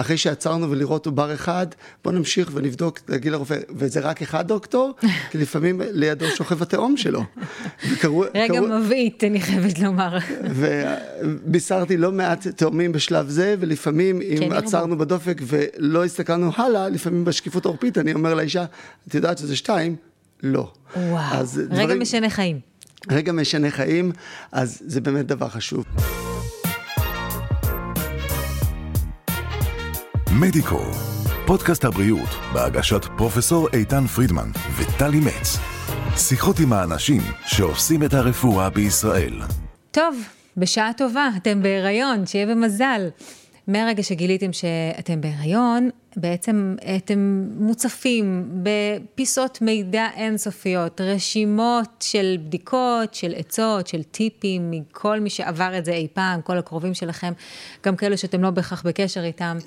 אחרי שעצרנו ולראות עובר אחד, בוא נמשיך ונבדוק, להגיד לרופא, וזה רק אחד דוקטור? כי לפעמים לידו שוכב התאום שלו. וקראו, רגע קראו... מבעית, אני חייבת לומר. ובישרתי לא מעט תאומים בשלב זה, ולפעמים אם כן, עצרנו ירבו. בדופק ולא הסתכלנו הלאה, לפעמים בשקיפות עורפית אני אומר לאישה, את יודעת שזה שתיים? לא. וואו, רגע דברים... משנה חיים. רגע משנה חיים, אז זה באמת דבר חשוב. מדיקו, פודקאסט הבריאות בהגשת פרופסור איתן פרידמן וטלי מצ. שיחות עם האנשים שעושים את הרפואה בישראל. טוב, בשעה טובה, אתם בהיריון, שיהיה במזל. מהרגע שגיליתם שאתם בהיריון, בעצם אתם מוצפים בפיסות מידע אינסופיות, רשימות של בדיקות, של עצות, של טיפים, מכל מי שעבר את זה אי פעם, כל הקרובים שלכם, גם כאלו שאתם לא בהכרח בקשר איתם.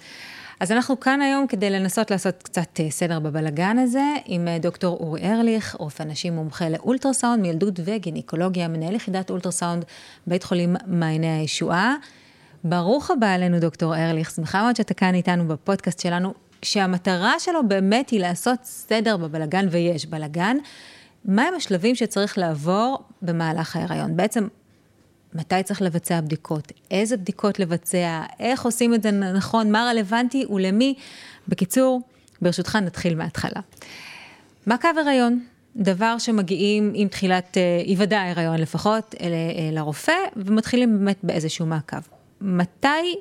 אז אנחנו כאן היום כדי לנסות לעשות קצת אה, סדר בבלגן הזה, עם אה, דוקטור אורי ארליך, רופא נשים מומחה לאולטרסאונד, מילדות וגינקולוגיה, מנהל יחידת אולטרסאונד, בית חולים מעייני הישועה. ברוך הבא אלינו, דוקטור ארליך, שמחה מאוד שאתה כאן איתנו בפודקאסט שלנו, שהמטרה שלו באמת היא לעשות סדר בבלגן, ויש בלגן. מהם השלבים שצריך לעבור במהלך ההיריון? בעצם, מתי צריך לבצע בדיקות, איזה בדיקות לבצע, איך עושים את זה נכון, מה רלוונטי ולמי. בקיצור, ברשותך נתחיל מההתחלה. מעקב הריון, דבר שמגיעים עם תחילת, היוודע אה, ההיריון לפחות, אל, אל הרופא, ומתחילים באמת באיזשהו מעקב. מתי,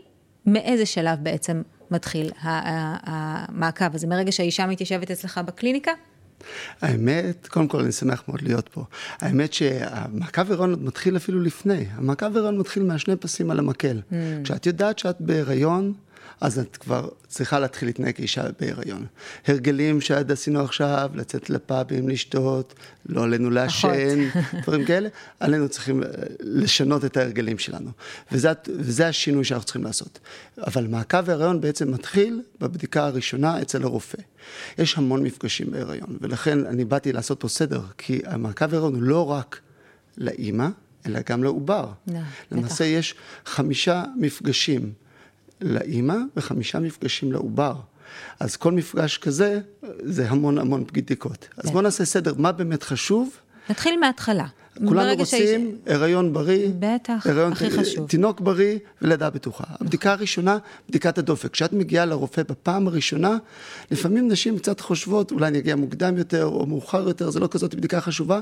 מאיזה שלב בעצם מתחיל המעקב הזה? מרגע שהאישה מתיישבת אצלך בקליניקה? האמת, קודם כל אני שמח מאוד להיות פה. האמת שהמעקב הריון עוד מתחיל אפילו לפני. המעקב הריון מתחיל מהשני פסים על המקל. Mm. כשאת יודעת שאת בהיריון, אז את כבר צריכה להתחיל להתנהג כאישה בהיריון. הרגלים שעד עשינו עכשיו, לצאת לפאבים, לשתות, לא עלינו לעשן, דברים כאלה, עלינו צריכים אה, לשנות את ההרגלים שלנו. וזה, וזה השינוי שאנחנו צריכים לעשות. אבל מעקב ההיריון בעצם מתחיל בבדיקה הראשונה אצל הרופא. יש המון מפגשים בהיריון, ולכן אני באתי לעשות פה סדר, כי המעקב ההיריון הוא לא רק לאימא, אלא גם לעובר. לא, למעשה יש חמישה מפגשים לאימא וחמישה מפגשים לעובר. אז כל מפגש כזה, זה המון המון בדיקות. אז בואו נעשה סדר, מה באמת חשוב? נתחיל מההתחלה. כולנו רוצים שהיא... הריון בריא, בטח, הריון הכי חשוב. תינוק בריא ולידה בטוחה. הבדיקה הראשונה, בדיקת הדופק. כשאת מגיעה לרופא בפעם הראשונה, לפעמים נשים קצת חושבות, אולי אני אגיע מוקדם יותר או מאוחר יותר, זה לא כזאת בדיקה חשובה,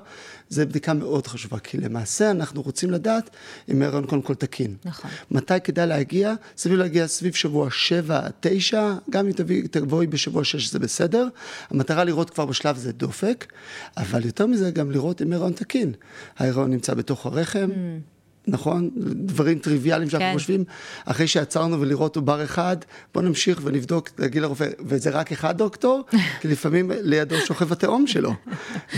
זו בדיקה מאוד חשובה, כי למעשה אנחנו רוצים לדעת אם הריון קודם כל תקין. נכון. מתי כדאי להגיע? סביב להגיע סביב שבוע 7 עד 9, גם אם תבואי, תבואי בשבוע 6 זה בסדר. המטרה לראות כבר בשלב זה דופק, אבל יותר מזה גם לראות אם הריון תקין. ההיריון נמצא בתוך הרחם. Mm. נכון? דברים טריוויאליים שאנחנו כן. חושבים. אחרי שעצרנו ולראות עובר אחד, בוא נמשיך ונבדוק, להגיד לרופא, וזה רק אחד דוקטור? כי לפעמים לידו שוכב התאום שלו.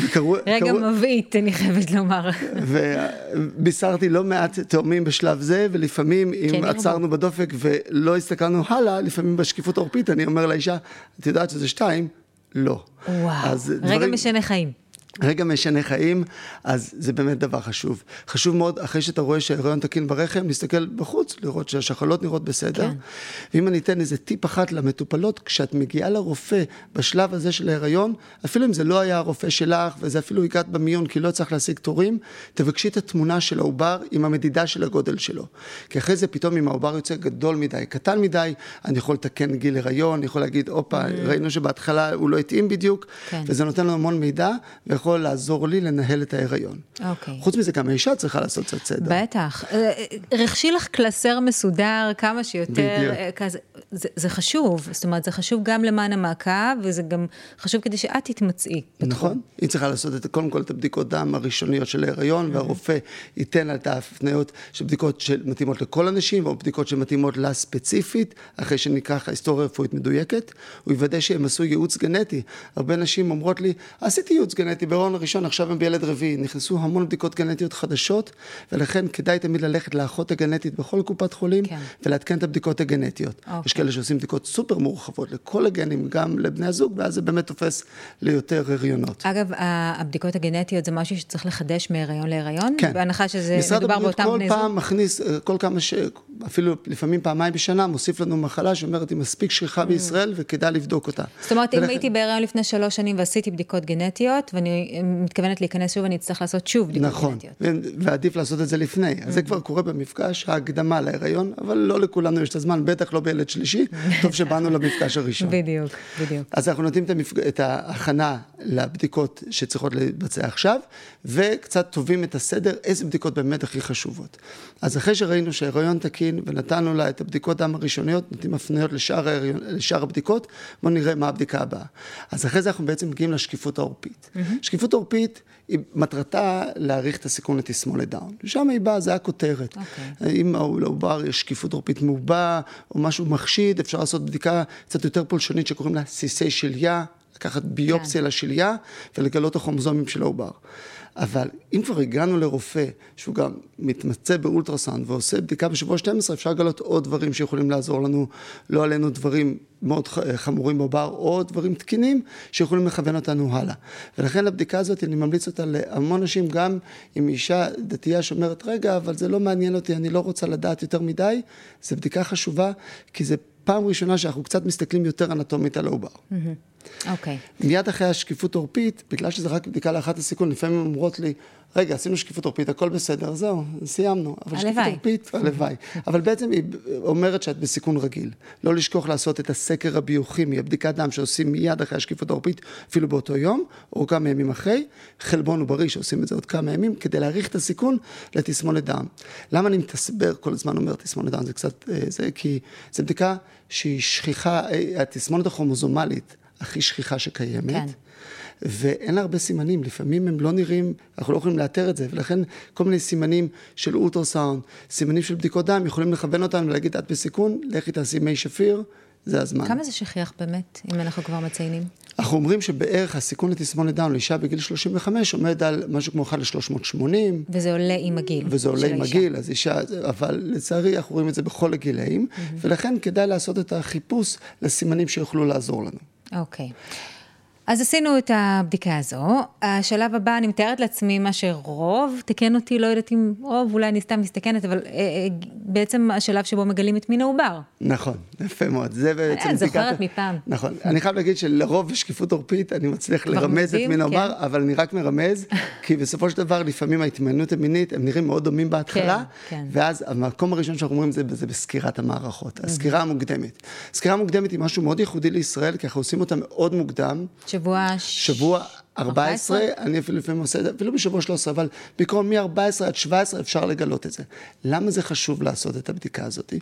וקראו, רגע קראו... מבעית, אני חייבת לומר. ובישרתי לא מעט תאומים בשלב זה, ולפעמים אם כן, עצרנו ירבו. בדופק ולא הסתכלנו הלאה, לפעמים בשקיפות עורפית אני אומר לאישה, את יודעת שזה שתיים? לא. וואו, רגע דברים... משנה חיים. רגע משנה חיים, אז זה באמת דבר חשוב. חשוב מאוד, אחרי שאתה רואה שההיריון תקין ברחם, להסתכל בחוץ, לראות שהשחלות נראות בסדר. כן. ואם אני אתן איזה טיפ אחת למטופלות, כשאת מגיעה לרופא בשלב הזה של ההיריון, אפילו אם זה לא היה הרופא שלך, וזה אפילו הגעת במיון כי לא צריך להשיג תורים, תבקשי את התמונה של העובר עם המדידה של הגודל שלו. כי אחרי זה פתאום אם העובר יוצא גדול מדי, קטן מדי, אני יכול לתקן גיל הריון, אני יכול להגיד, הופה, mm. ראינו שבהתחלה הוא לא התאים בדיוק, כן. וזה נותן לנו המון מידע. יכול לעזור לי לנהל את ההיריון. אוקיי. חוץ מזה, גם האישה צריכה לעשות קצת סדר. בטח. אה, אה, רכשי לך קלסר מסודר כמה שיותר, בדיוק. אה, כזה, זה, זה חשוב, זאת אומרת, זה חשוב גם למען המעקב, וזה גם חשוב כדי שאת תתמצאי. נכון, היא צריכה לעשות את, קודם כל את הבדיקות דם הראשוניות של ההיריון, mm-hmm. והרופא ייתן לה את ההפניות של בדיקות שמתאימות לכל הנשים, או בדיקות שמתאימות לה ספציפית, אחרי שניקח היסטוריה רפואית מדויקת, הוא יוודא שהם עשו ייעוץ גנטי. הרבה נשים אומרות לי, עשיתי ייעוץ גנטי בהיריון הראשון, עכשיו הם בילד רביעי, נכנסו המון בדיקות גנטיות חדשות, ולכן כדאי תמיד ללכת לאחות הגנטית בכל קופת חולים, כן. ולעדכן את הבדיקות הגנטיות. אוקיי. יש כאלה שעושים בדיקות סופר מורחבות לכל הגנים, גם לבני הזוג, ואז זה באמת תופס ליותר הריונות. אגב, הבדיקות הגנטיות זה משהו שצריך לחדש מהיריון להיריון? כן. בהנחה שזה משרד מדובר הבריאות באותם כל בני זוג? פעם מכניס, אה, כל כמה ש... אפילו לפעמים פעמיים בשנה, מוסיף לנו מחלה שאומרת, היא מספיק שכיחה בישראל וכדאי לבדוק אותה. Mm. זאת אומרת, אם ולכן- הייתי בהיריון לפני שלוש שנים ועשיתי בדיקות גנטיות, ואני מתכוונת להיכנס שוב, אני אצטרך לעשות שוב בדיקות נכון, גנטיות. ו- ועדיף לעשות את זה לפני. אז זה כבר קורה במפגש ההקדמה להיריון, אבל לא לכולנו יש את הזמן, בטח לא בילד שלישי, טוב שבאנו למפגש הראשון. בדיוק, בדיוק. אז אנחנו נותנים את, המפג... את ההכנה לבדיקות שצריכות להתבצע עכשיו, וקצת טובים את הסדר, איזה בדיקות באמת הכי חשובות. אז אחרי שראינו שההיריון תקין ונתנו לה את הבדיקות דם הראשוניות, נותנים הפניות לשאר, לשאר הבדיקות, בואו נראה מה הבדיקה הבאה. אז אחרי זה אנחנו בעצם מגיעים לשקיפות העורפית. Mm-hmm. שקיפות עורפית, היא מטרתה להעריך את הסיכון לתסמונת דאון. שם היא באה, זה הכותרת. אוקיי. אם לעובר יש שקיפות עורפית מעובה, או משהו מחשיד, אפשר לעשות בדיקה קצת יותר פולשנית שקוראים לה סיסי שליה, לקחת ביופסיה כן. לשליה ולגלות הכרומוזומים של העובר. אבל אם כבר הגענו לרופא שהוא גם מתמצא באולטרסאונד ועושה בדיקה בשבוע 12, אפשר לגלות עוד דברים שיכולים לעזור לנו, לא עלינו דברים מאוד חמורים בעובר, או דברים תקינים שיכולים לכוון אותנו הלאה. ולכן הבדיקה הזאת, אני ממליץ אותה להמון נשים, גם אם אישה דתייה שאומרת, רגע, אבל זה לא מעניין אותי, אני לא רוצה לדעת יותר מדי, זו בדיקה חשובה, כי זו פעם ראשונה שאנחנו קצת מסתכלים יותר אנטומית על העובר. אוקיי. מיד אחרי השקיפות עורפית, בגלל שזה רק בדיקה להערכת הסיכון, לפעמים אומרות לי, רגע, עשינו שקיפות עורפית, הכל בסדר, זהו, סיימנו. אבל שקיפות הלוואי. עורפית, הלוואי. אבל בעצם היא אומרת שאת בסיכון רגיל. לא לשכוח לעשות את הסקר הביוכימי, הבדיקת דם שעושים מיד אחרי השקיפות העורפית, אפילו באותו יום, או כמה ימים אחרי. חלבון עוברי שעושים את זה עוד כמה ימים, כדי להעריך את הסיכון לתסמונת דם. למה אני מתסבר כל הזמן אומר תסמונת דם? זה קצת, אה, זה כי זו בדיקה שהיא שכיחה, אה, התסמונת הכרומוזומלית הכי שכיחה שקיימת. כן. ואין לה הרבה סימנים, לפעמים הם לא נראים, אנחנו לא יכולים לאתר את זה, ולכן כל מיני סימנים של אולטרסאונד, סימנים של בדיקות דם, יכולים לכוון אותנו ולהגיד, את בסיכון, לכי תעשי מי שפיר, זה הזמן. כמה זה שכיח באמת, אם אנחנו כבר מציינים? אנחנו אומרים שבערך הסיכון לתסמונת דאון לאישה בגיל 35 עומד על משהו כמו 1 ל-380, וזה עולה עם הגיל. וזה עולה עם האישה. הגיל, אז אישה, אבל לצערי אנחנו רואים את זה בכל הגילאים, ולכן כדאי לעשות את החיפוש לסימנים שיוכלו לעזור לנו. אוקיי. אז עשינו את הבדיקה הזו. השלב הבא, אני מתארת לעצמי מה שרוב, תקן אותי, לא יודעת אם רוב, אולי אני סתם מסתכנת, אבל אה, אה, בעצם השלב שבו מגלים את מין העובר. נכון, יפה מאוד. זה בעצם... אה, בדיקת- זוכרת מפעם. נכון. אני חייב להגיד שלרוב בשקיפות עורפית אני מצליח לרמז את מין העובר, כן. אבל אני רק מרמז, כי בסופו של דבר לפעמים ההתמיינות המינית, הם נראים מאוד דומים בהתחלה, כן, כן. ואז המקום הראשון שאנחנו אומרים זה, זה בסקירת המערכות, הסקירה המוקדמת. סקירה מוקדמת היא משהו מאוד ייחודי לישראל, כי אנחנו עושים אותה מאוד מוקדם. שבוע... שבוע 14, אני אפילו לפעמים עושה את זה, אפילו בשבוע 13, אבל בעיקרון מ-14 עד 17 אפשר לגלות את זה. למה זה חשוב לעשות את הבדיקה הזאת?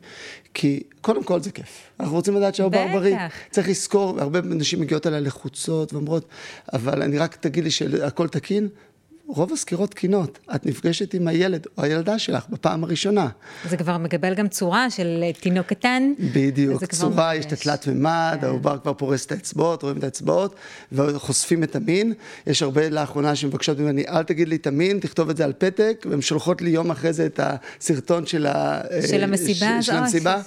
כי קודם כל זה כיף. אנחנו רוצים לדעת שהעובר. בריא. צריך לזכור, הרבה נשים מגיעות אליי לחוצות ואומרות, אבל אני רק תגיד לי שהכל תקין. רוב הסקירות תקינות. את נפגשת עם הילד או הילדה שלך בפעם הראשונה. זה כבר מקבל גם צורה של אה, תינוק קטן. בדיוק, צורה, יש את. התלת מימד, כן. העובר כבר פורס את האצבעות, רואים את האצבעות, וחושפים את המין. יש הרבה לאחרונה שמבקשות ממני, אל תגיד לי את המין, תכתוב את זה על פתק, והן שולחות לי יום אחרי זה את הסרטון של ה... של המסיבה, ש- של המסיבה.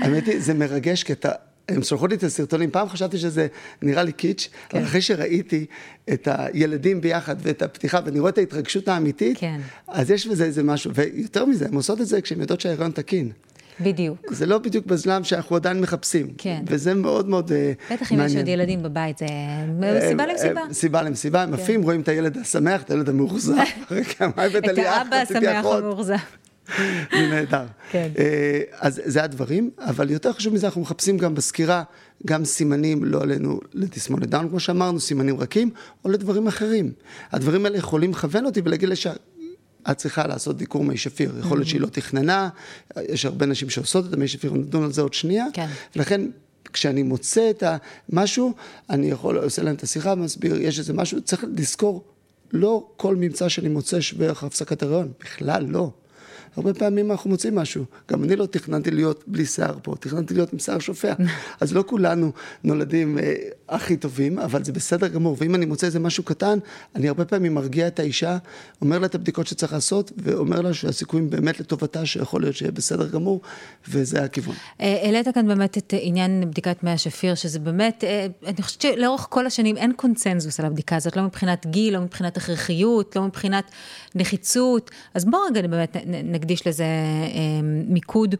האמת היא, זה מרגש, כי אתה... הן שולחות לי את הסרטונים, פעם חשבתי שזה נראה לי קיץ', כן. אבל אחרי שראיתי את הילדים ביחד ואת הפתיחה, ואני רואה את ההתרגשות האמיתית, כן. אז יש בזה איזה משהו, ויותר מזה, הן עושות את זה כשהן יודעות שההיריון תקין. בדיוק. זה לא בדיוק בזלם שאנחנו עדיין מחפשים. כן. וזה מאוד מאוד אה, בטח אם יש עוד ילדים בבית, זה סיבה אה, למסיבה. אה, סיבה למסיבה, הם כן. עפים, רואים את הילד השמח, את הילד המאוכזב. את? האבא השמח. המאוכזב. זה נהדר. כן. אה, אז זה הדברים, אבל יותר חשוב מזה, אנחנו מחפשים גם בסקירה, גם סימנים, לא עלינו לתסמונת דאון, כמו שאמרנו, סימנים רכים, או לדברים אחרים. הדברים האלה יכולים לכוון אותי ולהגיד לאישה, את צריכה לעשות דיקור מי שפיר. יכול להיות שהיא לא תכננה, יש הרבה נשים שעושות את המי שפיר, נדון על זה עוד שנייה. כן. ולכן, כשאני מוצא את המשהו, אני יכול, עושה להם את השיחה ומסביר, יש איזה משהו, צריך לזכור, לא כל ממצא שאני מוצא שווה ערך הפסקת הריון, בכלל לא. הרבה פעמים אנחנו מוצאים משהו. גם אני לא תכננתי להיות בלי שיער פה, תכננתי להיות עם שיער שופע. אז לא כולנו נולדים אה, הכי טובים, אבל זה בסדר גמור. ואם אני מוצא איזה משהו קטן, אני הרבה פעמים מרגיע את האישה, אומר לה את הבדיקות שצריך לעשות, ואומר לה שהסיכויים באמת לטובתה, שיכול להיות שיהיה בסדר גמור, וזה הכיוון. אה, העלית כאן באמת את עניין בדיקת מי השפיר, שזה באמת, אה, אני חושבת שלאורך כל השנים אין קונצנזוס על הבדיקה הזאת, לא מבחינת גיל, לא מבחינת הכרחיות, לא מבחינת נחיצות. אז בואו רגע באמת נקדיש לזה אה, מיקוד.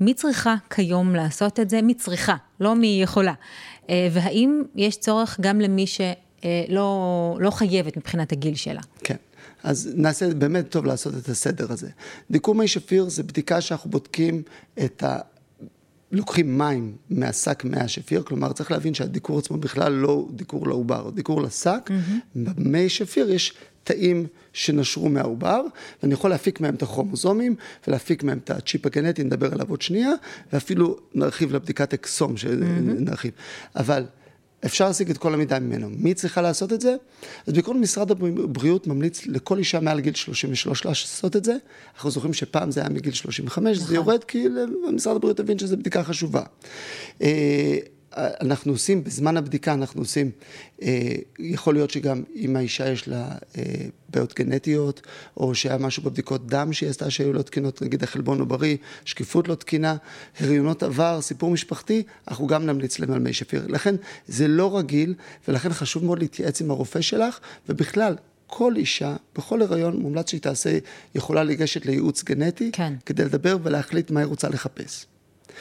מי צריכה כיום לעשות את זה? מי צריכה, לא מי יכולה. והאם יש צורך גם למי שלא לא חייבת מבחינת הגיל שלה? כן. אז נעשה באמת טוב לעשות את הסדר הזה. דיקור מי שפיר זה בדיקה שאנחנו בודקים את ה... לוקחים מים מהשק מי השפיר, כלומר צריך להבין שהדיקור עצמו בכלל לא דיקור לעובר, הוא דיקור לשק. Mm-hmm. במי שפיר יש תאים שנשרו מהעובר, ואני יכול להפיק מהם את הכרומוזומים, ולהפיק מהם את הצ'יפ הגנטי, נדבר עליו עוד שנייה, ואפילו נרחיב לבדיקת אקסום שנרחיב. Mm-hmm. אבל אפשר להשיג את כל המידע ממנו. מי צריכה לעשות את זה? אז בעקרון משרד הבריאות ממליץ לכל אישה מעל גיל 33 לעשות את זה. אנחנו זוכרים שפעם זה היה מגיל 35, נכון. זה יורד כי משרד הבריאות הבין שזו בדיקה חשובה. אנחנו עושים, בזמן הבדיקה אנחנו עושים, אה, יכול להיות שגם אם האישה יש לה אה, בעיות גנטיות, או שהיה משהו בבדיקות דם שהיא עשתה שהיו לא תקינות, נגיד החלבון עוברי, שקיפות לא תקינה, הריונות עבר, סיפור משפחתי, אנחנו גם נמליץ להם על מי שפיר. לכן זה לא רגיל, ולכן חשוב מאוד להתייעץ עם הרופא שלך, ובכלל, כל אישה, בכל הריון, מומלץ שהיא תעשה, יכולה לגשת לייעוץ גנטי, כן. כדי לדבר ולהחליט מה היא רוצה לחפש.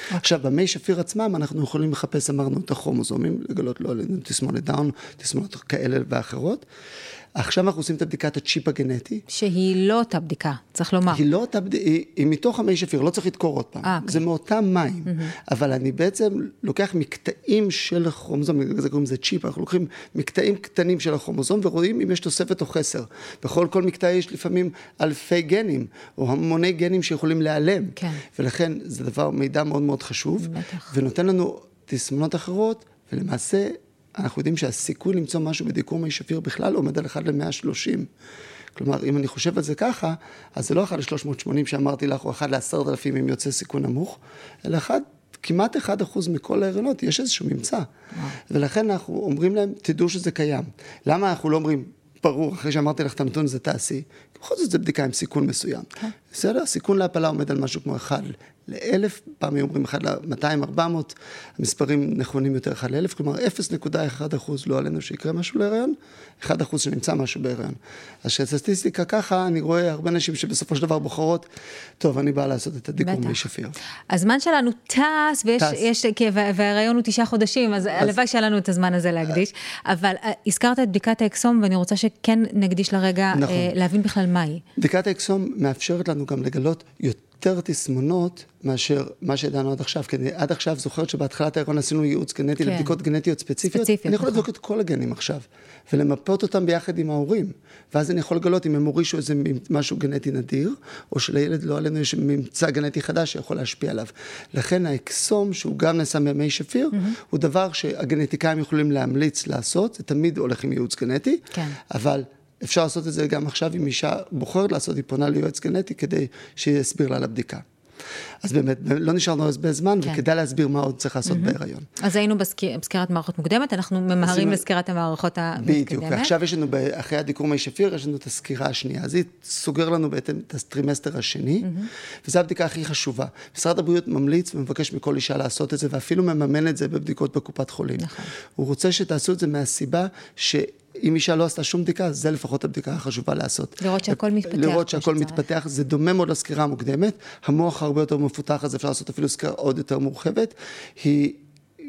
Okay. עכשיו, במי שפיר עצמם אנחנו יכולים לחפש, אמרנו, את הכרומוזומים, לגלות לא עלינו תסמונת דאון, תסמונות כאלה ואחרות. עכשיו אנחנו עושים את הבדיקת הצ'יפ הגנטי. שהיא לא אותה בדיקה, צריך לומר. היא לא אותה בדיקה, היא, היא מתוך המי שפיר, לא צריך לדקור עוד פעם. 아, אה, אוקיי. זה מאותם מים. Mm-hmm. אבל אני בעצם לוקח מקטעים של הכרומוזום, בגלל זה קוראים לזה צ'יפ, אנחנו לוקחים מקטעים קטנים של הכרומוזום ורואים אם יש תוספת או חסר. בכל כל מקטע יש לפעמים אלפי גנים, או המוני גנים שיכולים להיעלם. כן. ולכן זה דבר, מידע מאוד מאוד חשוב. בטח. ונותן לנו תסמונות אחרות, ולמעשה אנחנו יודעים שהסיכוי למצוא משהו בדיקור מי שפיר בכלל עומד על 1 ל-130. כלומר, אם אני חושב על זה ככה, אז זה לא 1 ל-380 שאמרתי לך, או 1 ל-10,000 אם יוצא סיכון נמוך, אלא 1, כמעט 1 אחוז מכל ההריונות, יש איזשהו ממצא. ולכן אנחנו אומרים להם, תדעו שזה קיים. למה אנחנו לא אומרים, ברור, אחרי שאמרתי לך את הנתון הזה תעשי, בכל זאת זו בדיקה עם סיכון מסוים. בסדר? סיכון להפלה עומד על משהו כמו 1 לאלף, פעם היו אומרים 1 ל-200, 400, המספרים נכונים יותר 1 לאלף, כלומר 0.1 אחוז לא עלינו שיקרה משהו להיריון, 1 אחוז שנמצא משהו בהיריון. אז כשהסטטיסטיקה ככה, אני רואה הרבה נשים שבסופו של דבר בוחרות, טוב, אני באה לעשות את הדיקור מי שפיר. הזמן שלנו טס, ויש, טס. יש, וההיריון הוא תשעה חודשים, אז, אז הלוואי שהיה לנו את הזמן הזה להקדיש, אבל אה, הזכרת את בדיקת האקסום, ואני רוצה שכן נקדיש לרגע נכון. אה, להבין בכלל מהי. בדיקת האקסום מאפשרת לנו גם לגלות יותר... תסמונות מאשר מה שידענו עד עכשיו. כי עד עכשיו זוכרת שבהתחלת ההיריון עשינו ייעוץ גנטי כן. לבדיקות גנטיות ספציפיות. ספציפיות. אני יכול נכון. לבדוק את כל הגנים עכשיו, ולמפות אותם ביחד עם ההורים. ואז אני יכול לגלות אם הם הורישו איזה משהו גנטי נדיר, או שלילד לא עלינו יש ממצא גנטי חדש שיכול להשפיע עליו. לכן האקסום, שהוא גם נעשה ממי שפיר, mm-hmm. הוא דבר שהגנטיקאים יכולים להמליץ לעשות, זה תמיד הולך עם ייעוץ גנטי, כן. אבל... אפשר לעשות את זה גם עכשיו, אם אישה בוחרת לעשות, היא פונה ליועץ גנטי כדי שיסביר לה על הבדיקה. אז באמת, לא נשארנו הרבה זמן, כן. וכדאי להסביר מה עוד צריך לעשות mm-hmm. בהיריון. אז היינו בסקיר, בסקירת מערכות מוקדמת, אנחנו ממהרים לסקירת המערכות המתקדמת. בדיוק, ועכשיו יש לנו, אחרי הדיקור מי שפיר, יש לנו את הסקירה השנייה. אז היא סוגרת לנו בעצם את הטרימסטר השני, mm-hmm. וזו הבדיקה הכי חשובה. משרד הבריאות ממליץ ומבקש מכל אישה לעשות את זה, ואפילו מממן את זה בבדיקות בקופת חולים. נכון. הוא רוצה שתעשו את זה מהסיבה ש... אם אישה לא עשתה שום בדיקה, זה לפחות הבדיקה החשובה לעשות. לראות שהכל מתפתח. לראות שהכל מתפתח, זה דומה מאוד לסקירה המוקדמת, המוח הרבה יותר מפותח, אז אפשר לעשות אפילו סקירה עוד יותר מורחבת. היא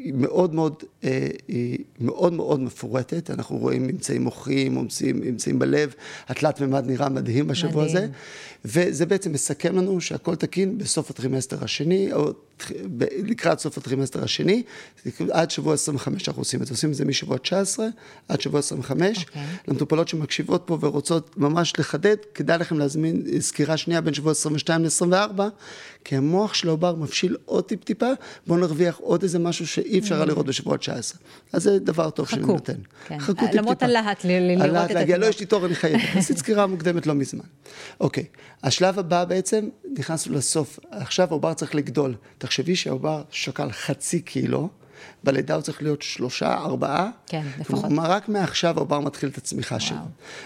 היא מאוד מאוד, אה, היא מאוד מאוד מפורטת, אנחנו רואים ממצאים מוחיים, ממצאים, ממצאים בלב, התלת מימד נראה מדהים בשבוע מדהים. הזה, וזה בעצם מסכם לנו שהכל תקין בסוף הטרימסטר השני, או לקראת סוף הטרימסטר השני, עד שבוע 25 אנחנו עושים את זה, עושים את זה משבוע 19 עד שבוע 25. Okay. אוקיי. למטופלות שמקשיבות פה ורוצות ממש לחדד, כדאי לכם להזמין סקירה שנייה בין שבוע 22 ל-24, כי המוח של העובר מבשיל עוד טיפ-טיפה, בואו נרוויח עוד איזה משהו שאי אי אפשר היה לראות בשבוע 19. אז זה דבר טוב שאני חכו. נותן. כן. חכו טיפ-טיפה. למרות הלהט לראות את התמונה. לא, יש לי תור, אני חייבת. עשית סקירה מוקדמת לא מזמן. אוקיי, השלב הבא בעצם, נכנסנו לסוף. עכשיו העובר צריך לגדול. תחשבי שהעובר שקל חצי קילו, בלידה הוא צריך להיות שלושה, ארבעה. כן, לפחות. כלומר, רק מעכשיו העובר מתחיל את הצמיחה שלו.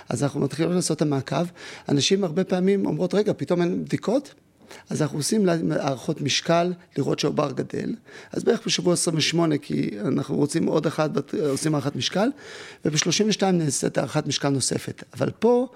אז אנחנו מתחילים לעשות את המעקב. אנשים הרבה פעמים אומרות, רגע, פתאום אין בדיקות? אז אנחנו עושים הערכות משקל, לראות שהעובר גדל. אז בערך בשבוע 28, כי אנחנו רוצים עוד אחת, עושים הערכת משקל, וב-32 נעשית הערכת משקל נוספת. אבל פה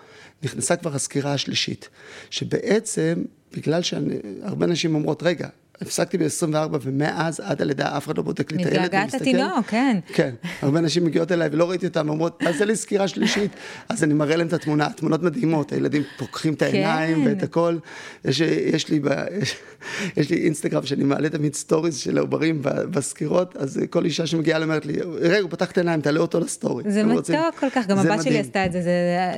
נכנסה כבר הסקירה השלישית, שבעצם, בגלל שהרבה נשים אומרות, רגע, הפסקתי ב-24 ומאז עד הלידה אף אחד לא בודק לי את הילד. מתגעגעת ומסתכל." לתינוק, כן. כן, הרבה נשים מגיעות אליי ולא ראיתי אותם, אומרות, תעשה לי סקירה שלישית. אז אני מראה להם את התמונה, התמונות מדהימות, הילדים פוקחים את העיניים כן. ואת הכל. יש, יש, לי, יש, לי אינסטגרם שאני מעלה תמיד סטוריז של העוברים בסקירות, אז כל אישה שמגיעה אליי אומרת לי, רגע, הוא פתח את העיניים, תעלה אותו לסטורי. זה מתוק רוצים- כל כך, גם הבת שלי. עשתה את זה, זה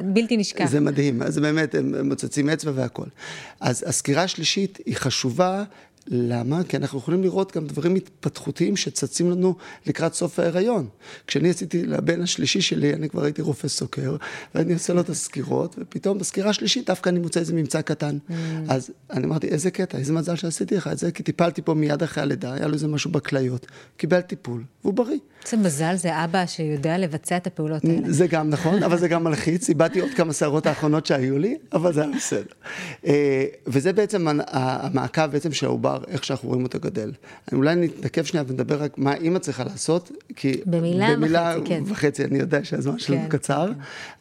בלתי נשכח. זה מדהים, אז באמת, הם מוצצים אצבע והכל. אז הסקירה השלישית היא חשובה, למה? כי אנחנו יכולים לראות גם דברים התפתחותיים שצצים לנו לקראת סוף ההיריון. כשאני עשיתי לבן השלישי שלי, אני כבר הייתי רופא סוקר, ואני עושה לו את הסקירות, ופתאום בסקירה השלישית דווקא אני מוצא איזה ממצא קטן. אז אני אמרתי, איזה קטע, איזה מזל שעשיתי לך את זה, כי טיפלתי פה מיד אחרי הלידה, היה לו איזה משהו בכליות, קיבל טיפול, והוא בריא. איזה מזל זה אבא שיודע לבצע את הפעולות האלה. זה גם נכון, אבל זה גם מלחיץ. איבדתי עוד כמה שערות האחרונות שהיו לי, אבל זה היה בסדר. אה, וזה בעצם המ- המעקב בעצם של העובר, איך שאנחנו רואים אותו גדל. אולי נתעכב שנייה ונדבר רק מה אימא צריכה לעשות, כי... במילה במילה וחצי, כן. וחצי, אני יודע שהזמן שלנו כן, קצר,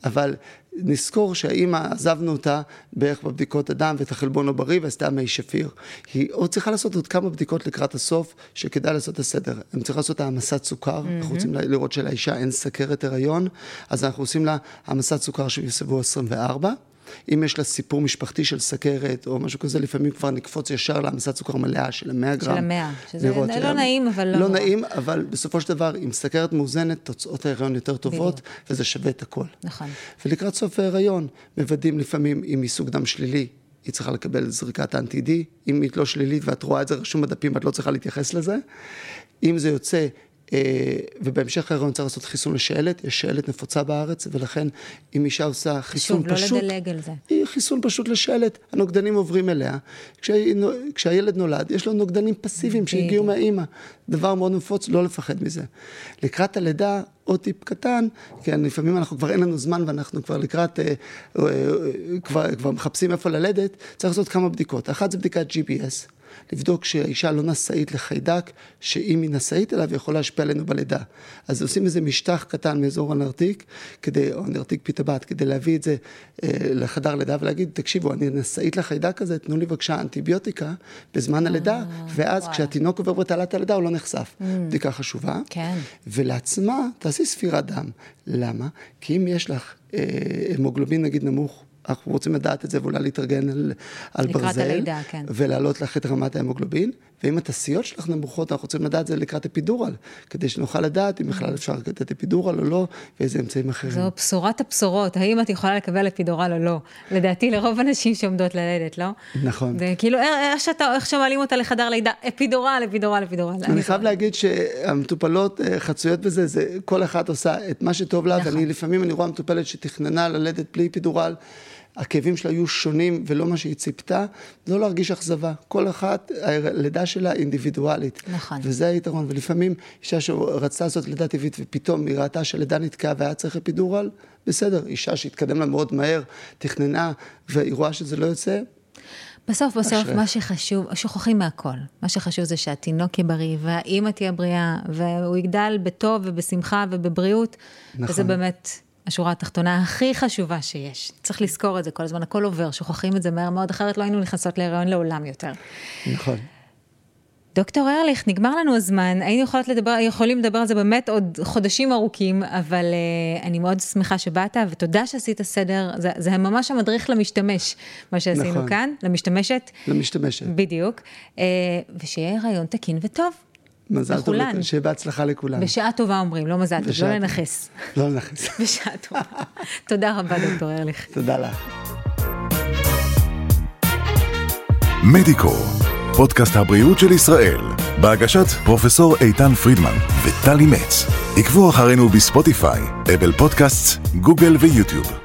אבל נזכור שהאימא, עזבנו אותה בערך בבדיקות הדם ואת החלבון הבריא ועשתה מי שפיר. היא עוד צריכה לעשות עוד כמה בדיקות לקראת הסוף, שכדאי לעשות את הסדר. הם צריכים לעשות העמסת סוכר, אנחנו רוצים לראות שלאישה אין סכרת הריון, אז אנחנו עושים לה העמסת סוכר שבוע 24. אם יש לה סיפור משפחתי של סכרת או משהו כזה, לפעמים כבר נקפוץ ישר להעמסת סוכר מלאה של המאה גרם. המאה, שזה לראות לא שה- נעים, אבל לא לא. נעים, אבל בסופו של דבר, עם סכרת מאוזנת, תוצאות ההיריון יותר טובות, וזה שווה את הכל. נכון. ולקראת סוף ההיריון, מוודאים לפעמים אם מסוג דם שלילי, היא צריכה לקבל זריקת אנטי-די, אם היא לא שלילית ואת רואה את זה רשום בדפים, את לא צריכה להתייחס לזה. אם זה יוצא, ובהמשך ההיריון צריך לעשות חיסון לשעלת, יש שעלת נפוצה בארץ, ולכן אם אישה עושה חיסון שוב, לא פשוט, לדלג על זה. היא חיסון פשוט לשעלת, הנוגדנים עוברים אליה. כשהיא- כשהילד נולד, יש לו נוגדנים פסיביים שהגיעו מהאימא. דבר מאוד נפוץ, לא לפחד מזה. לקראת הלידה, עוד טיפ קטן, כי לפעמים אנחנו כבר אין לנו זמן ואנחנו כבר לקראת, אה, אה, אה, כבר, כבר מחפשים איפה ללדת, צריך לעשות כמה בדיקות. אחת זה בדיקת GPS. לבדוק שהאישה לא נשאית לחיידק, שאם היא נשאית אליו יכול להשפיע עלינו בלידה. אז עושים איזה משטח קטן מאזור הנרתיק, כדי, או נרתיק פית הבת, כדי להביא את זה אה, לחדר לידה ולהגיד, תקשיבו, אני נשאית לחיידק הזה, תנו לי בבקשה אנטיביוטיקה בזמן הלידה, ואז כשהתינוק עובר בתעלת הלידה הוא לא נחשף. בדיקה חשובה. כן. ולעצמה, תעשי ספירת דם. למה? כי אם יש לך אה, המוגלובין נגיד נמוך, אנחנו רוצים לדעת את זה ואולי להתארגן על, על לקראת ברזל. הלידה, כן. ולהעלות לך את רמת ההמוגלובין, ואם התסיות שלך נמוכות, אנחנו רוצים לדעת את זה לקראת אפידורל, כדי שנוכל לדעת אם בכלל אפשר לתת אפידורל או לא, ואיזה אמצעים אחרים. זו בשורת הבשורות, האם את יכולה לקבל אפידורל או לא? לדעתי לרוב הנשים שעומדות ללדת, לא? נכון. זה כאילו, איך שאתה, איך שמעלים אותה לחדר לידה, אפידורל, אפידורל, אפידורל. אני חייב להגיד שהמטופלות אה, חצויות בזה, זה כל אחת עושה את מה שטוב לה, נכון. ואני לפעמים אני רואה מטופלת שתכננה ללדת בלי אפידורל, הכאבים שלה היו שונים ולא מה שהיא ציפתה, לא להרגיש אכזבה. כל אחת, הלידה שלה אינדיבידואלית. נכון. וזה היתרון, ולפעמים אישה שרצתה לעשות לידה טבעית ופתאום היא ראתה שהלידה נתקעה והיה צריך אפידורל, בסדר, אישה שהתקדם לה מאוד מהר, תכננה, והיא רואה שזה לא יוצא, בסוף, בסוף, אשריך. מה שחשוב, שוכחים מהכל. מה שחשוב זה שהתינוק יהיה בריא, והאימא תהיה בריאה, והוא יגדל בטוב ובשמחה ובבריאות. נכון. וזה באמת השורה התחתונה הכי חשובה שיש. צריך לזכור את זה כל הזמן, הכל עובר, שוכחים את זה מהר מאוד, אחרת לא היינו נכנסות להיריון לעולם יותר. נכון. דוקטור ארליך, נגמר לנו הזמן, היינו יכולות לדבר, יכולים לדבר על זה באמת עוד חודשים ארוכים, אבל uh, אני מאוד שמחה שבאת, ותודה שעשית סדר, זה, זה ממש המדריך למשתמש, מה שעשינו נכון. כאן, למשתמשת. למשתמשת. בדיוק, uh, ושיהיה הריון תקין וטוב. מזל טוב, שיהיה בהצלחה לכולם. בשעה טובה אומרים, לא מזל טוב, לא. לנכס. לא לנכס. בשעה טובה. תודה רבה, דוקטור ארליך. תודה לך. מדיקו, פודקאסט הבריאות של ישראל, בהגשת פרופסור איתן פרידמן וטלי מצ. עקבו אחרינו בספוטיפיי, אפל פודקאסט, גוגל ויוטיוב.